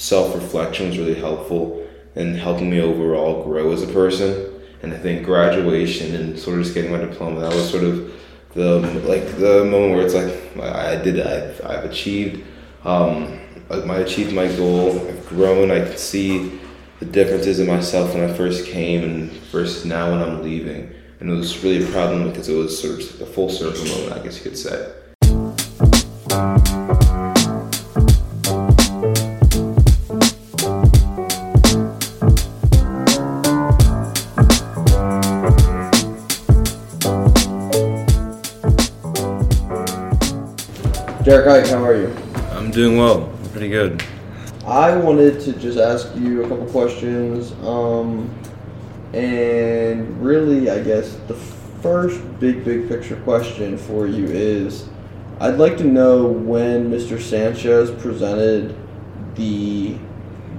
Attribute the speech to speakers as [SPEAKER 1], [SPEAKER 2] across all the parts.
[SPEAKER 1] self reflection was really helpful in helping me overall grow as a person. And I think graduation and sort of just getting my diploma, that was sort of the like the moment where it's like I did I've, I've achieved um, I achieved my goal. I've grown. I can see the differences in myself when I first came and versus now when I'm leaving. And it was really a problem because it was sort of a full circle moment, I guess you could say.
[SPEAKER 2] Derek Ike, how are you?
[SPEAKER 1] I'm doing well. Pretty good.
[SPEAKER 2] I wanted to just ask you a couple questions. Um, and really, I guess the first big, big picture question for you is I'd like to know when Mr. Sanchez presented the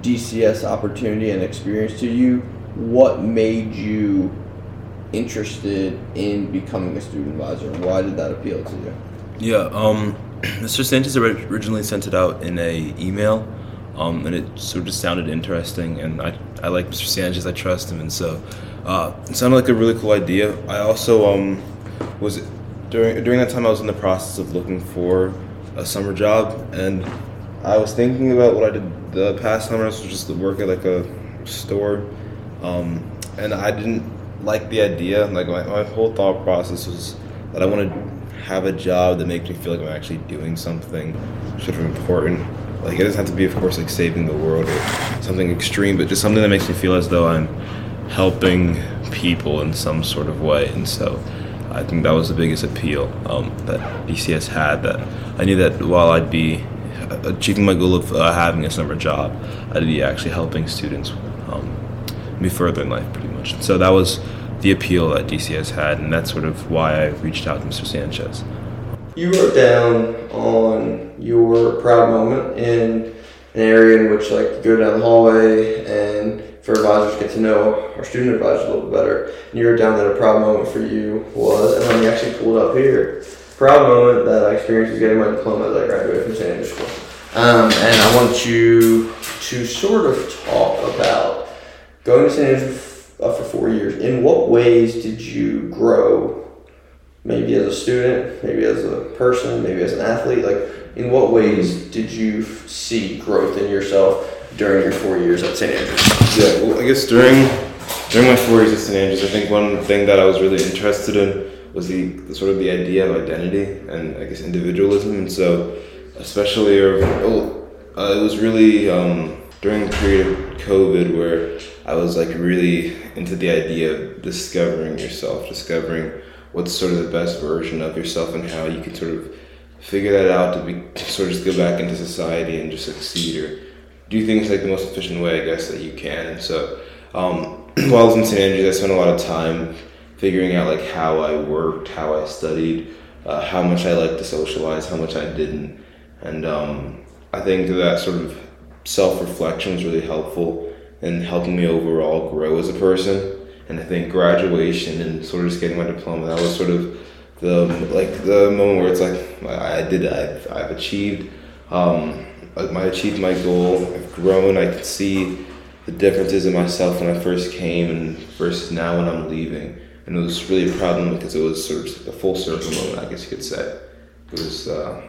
[SPEAKER 2] DCS opportunity and experience to you, what made you interested in becoming a student advisor? Why did that appeal to you?
[SPEAKER 1] Yeah, um, Mr. Sanchez originally sent it out in a email, um, and it sort of just sounded interesting. And I, I like Mr. Sanchez, I trust him, and so uh, it sounded like a really cool idea. I also um, was during during that time I was in the process of looking for a summer job, and I was thinking about what I did the past summer, which was just work at like a store, um, and I didn't like the idea. Like my, my whole thought process was that I wanted have a job that makes me feel like I'm actually doing something sort of important. Like it doesn't have to be, of course, like saving the world or something extreme, but just something that makes me feel as though I'm helping people in some sort of way. And so I think that was the biggest appeal um, that DCS had. That I knew that while I'd be achieving my goal of uh, having a summer job, I'd be actually helping students um, move further in life, pretty much. So that was the appeal that DCS had, and that's sort of why I reached out to Mr. Sanchez.
[SPEAKER 2] You wrote down on your proud moment in an area in which, like, you go down the hallway and for advisors get to know our student advisors a little bit better. And you wrote down that a proud moment for you was, and let me actually pulled up here. Proud moment that I experienced was getting my diploma as I graduated from St. Andrews School. Um, and I want you to sort of talk about going to St. Andrews uh, for four years. In what ways did you grow? Maybe as a student, maybe as a person, maybe as an athlete. Like, in what ways did you see growth in yourself during your four years at St. Andrews?
[SPEAKER 1] Yeah, well, I guess during during my four years at St. Andrews, I think one thing that I was really interested in was the, the sort of the idea of identity and I guess individualism, and so especially, or oh, uh, it was really um, during the period of COVID where I was like really into the idea of discovering yourself, discovering what's sort of the best version of yourself and how you can sort of figure that out to be sort of just go back into society and just succeed or do things like the most efficient way, I guess, that you can. And so um, while I was in St. Andrews, I spent a lot of time figuring out like how I worked, how I studied, uh, how much I liked to socialize, how much I didn't. And um, I think that sort of self reflection was really helpful and helping me overall grow as a person. And I think graduation and sort of just getting my diploma, that was sort of the like the moment where it's like I did. I've, I've achieved um, I achieved my goal. I've grown. I can see the differences in myself when I first came and versus now when I'm leaving. And it was really a problem because it was sort of a full circle moment, I guess you could say. It was uh,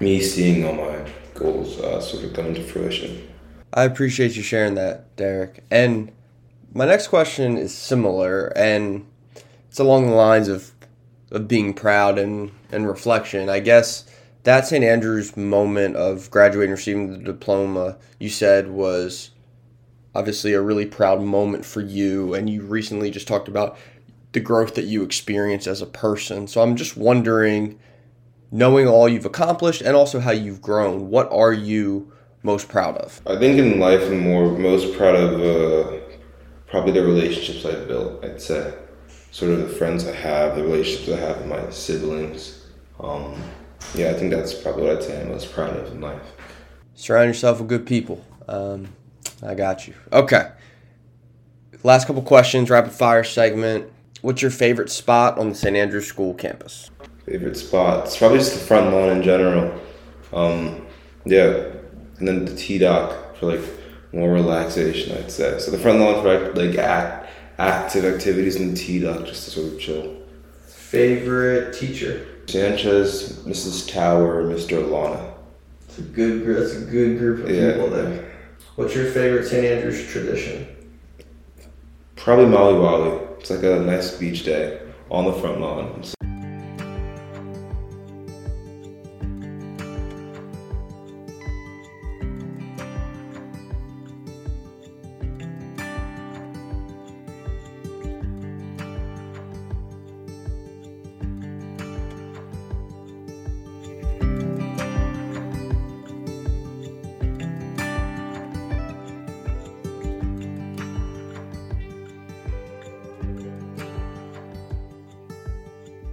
[SPEAKER 1] me seeing all my goals uh, sort of come into fruition.
[SPEAKER 2] I appreciate you sharing that, Derek. And my next question is similar, and it's along the lines of of being proud and, and reflection. I guess that St. Andrew's moment of graduating, receiving the diploma, you said was obviously a really proud moment for you, and you recently just talked about the growth that you experienced as a person. So I'm just wondering, knowing all you've accomplished and also how you've grown, what are you most proud of?
[SPEAKER 1] I think in life I'm more most proud of uh, probably the relationships I've built. I'd say sort of the friends I have, the relationships I have with my siblings. Um, yeah, I think that's probably what I'd say I'm most proud of in life.
[SPEAKER 2] Surround yourself with good people. Um, I got you. Okay. Last couple questions, rapid fire segment. What's your favorite spot on the St. Andrews School campus?
[SPEAKER 1] Favorite spot? It's probably just the front lawn in general. Um, yeah, and then the tee dock for like more relaxation. I'd say so. The front lawn for like act, active activities, and the tee dock just to sort of chill.
[SPEAKER 2] Favorite teacher?
[SPEAKER 1] Sanchez, Mrs. Tower, Mr. Lana.
[SPEAKER 2] It's a good. gr- That's a good group of
[SPEAKER 1] Yeah.
[SPEAKER 2] people there. What's your favorite St. Andrews tradition?
[SPEAKER 1] Probably Molly Wally. It's like a nice beach day on the front lawn.